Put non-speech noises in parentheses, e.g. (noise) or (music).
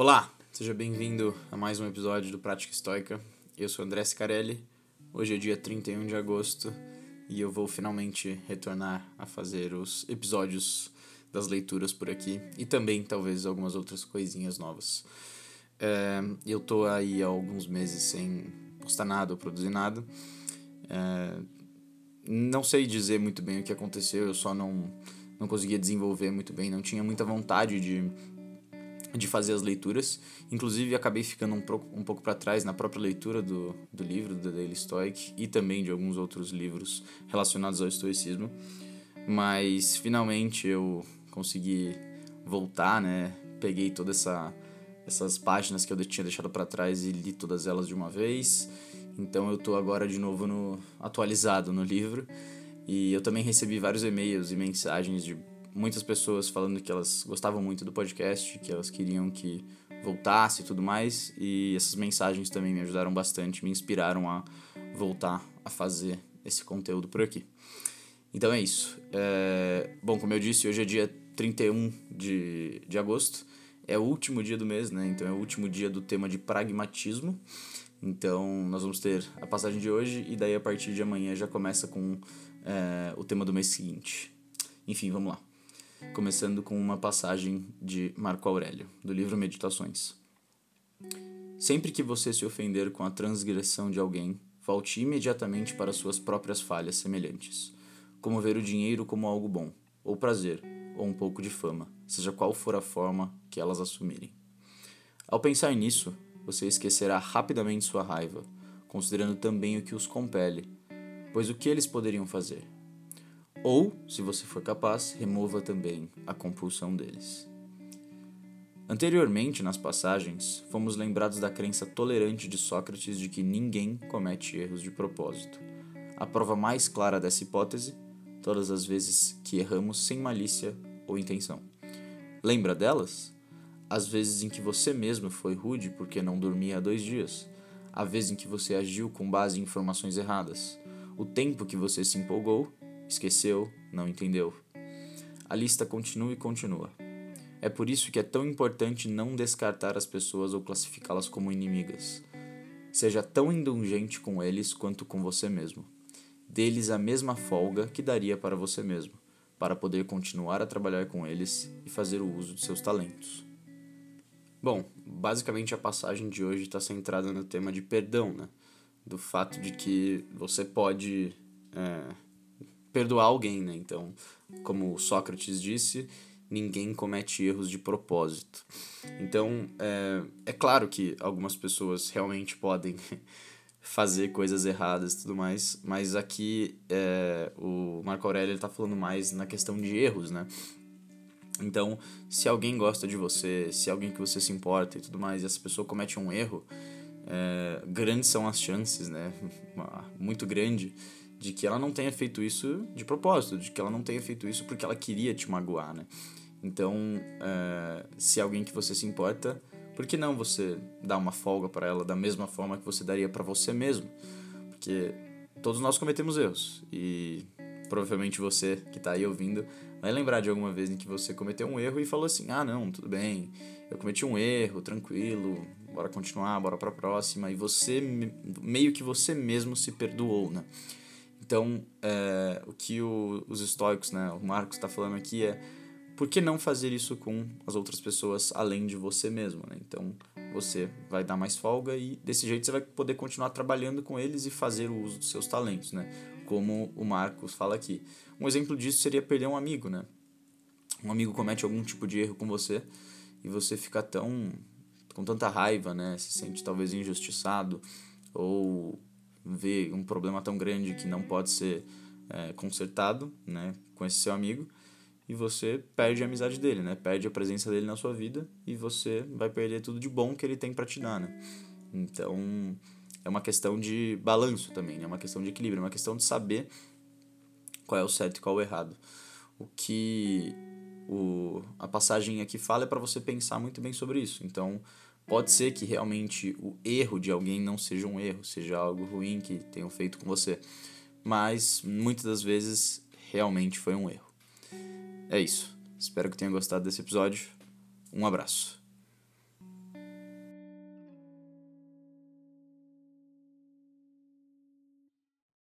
Olá, seja bem-vindo a mais um episódio do Prática Estoica. Eu sou André Scarelli. Hoje é dia 31 de agosto e eu vou finalmente retornar a fazer os episódios das leituras por aqui e também talvez algumas outras coisinhas novas. É, eu tô aí há alguns meses sem postar nada ou produzir nada. É, não sei dizer muito bem o que aconteceu, eu só não, não conseguia desenvolver muito bem, não tinha muita vontade de de fazer as leituras. Inclusive, acabei ficando um, pro, um pouco para trás na própria leitura do, do livro do Daily Stoic e também de alguns outros livros relacionados ao estoicismo. Mas finalmente eu consegui voltar, né? Peguei todas essa, essas páginas que eu tinha deixado para trás e li todas elas de uma vez. Então eu tô agora de novo no atualizado no livro. E eu também recebi vários e-mails e mensagens de muitas pessoas falando que elas gostavam muito do podcast, que elas queriam que voltasse e tudo mais, e essas mensagens também me ajudaram bastante, me inspiraram a voltar a fazer esse conteúdo por aqui. Então é isso. É... Bom, como eu disse, hoje é dia 31 de, de agosto, é o último dia do mês, né? Então é o último dia do tema de pragmatismo. Então nós vamos ter a passagem de hoje e daí a partir de amanhã já começa com é, o tema do mês seguinte. Enfim, vamos lá começando com uma passagem de Marco Aurélio, do livro Meditações. Sempre que você se ofender com a transgressão de alguém, volte imediatamente para suas próprias falhas semelhantes, como ver o dinheiro como algo bom, ou prazer, ou um pouco de fama, seja qual for a forma que elas assumirem. Ao pensar nisso, você esquecerá rapidamente sua raiva, considerando também o que os compele, pois o que eles poderiam fazer? Ou, se você for capaz, remova também a compulsão deles. Anteriormente, nas passagens, fomos lembrados da crença tolerante de Sócrates de que ninguém comete erros de propósito. A prova mais clara dessa hipótese, todas as vezes que erramos sem malícia ou intenção. Lembra delas? As vezes em que você mesmo foi rude porque não dormia há dois dias, a vez em que você agiu com base em informações erradas, o tempo que você se empolgou esqueceu, não entendeu. A lista continua e continua. É por isso que é tão importante não descartar as pessoas ou classificá-las como inimigas. Seja tão indulgente com eles quanto com você mesmo. Dê-lhes a mesma folga que daria para você mesmo, para poder continuar a trabalhar com eles e fazer o uso de seus talentos. Bom, basicamente a passagem de hoje está centrada no tema de perdão, né? Do fato de que você pode é, perdoar alguém, né? Então, como Sócrates disse, ninguém comete erros de propósito. Então, é, é claro que algumas pessoas realmente podem (laughs) fazer coisas erradas e tudo mais, mas aqui é, o Marco Aurélio está falando mais na questão de erros, né? Então, se alguém gosta de você, se alguém que você se importa e tudo mais, e essa pessoa comete um erro, é, grandes são as chances, né? (laughs) Muito grande de que ela não tenha feito isso de propósito, de que ela não tenha feito isso porque ela queria te magoar, né? Então, é, se é alguém que você se importa, por que não você dar uma folga para ela da mesma forma que você daria para você mesmo? Porque todos nós cometemos erros e provavelmente você que está aí ouvindo vai lembrar de alguma vez em que você cometeu um erro e falou assim: "Ah, não, tudo bem. Eu cometi um erro, tranquilo. Bora continuar, bora para a próxima". E você meio que você mesmo se perdoou, né? Então, é, o que o, os estoicos, né, o Marcos está falando aqui é por que não fazer isso com as outras pessoas além de você mesmo, né? Então, você vai dar mais folga e desse jeito você vai poder continuar trabalhando com eles e fazer o uso dos seus talentos, né? Como o Marcos fala aqui. Um exemplo disso seria perder um amigo, né? Um amigo comete algum tipo de erro com você e você fica tão com tanta raiva, né? Se sente talvez injustiçado ou vê um problema tão grande que não pode ser é, consertado né, com esse seu amigo e você perde a amizade dele, né? Perde a presença dele na sua vida e você vai perder tudo de bom que ele tem para te dar, né? Então, é uma questão de balanço também, né? É uma questão de equilíbrio, é uma questão de saber qual é o certo e qual é o errado. O que o, a passagem aqui fala é para você pensar muito bem sobre isso. Então, Pode ser que realmente o erro de alguém não seja um erro, seja algo ruim que tenham feito com você, mas muitas das vezes realmente foi um erro. É isso. Espero que tenham gostado desse episódio. Um abraço.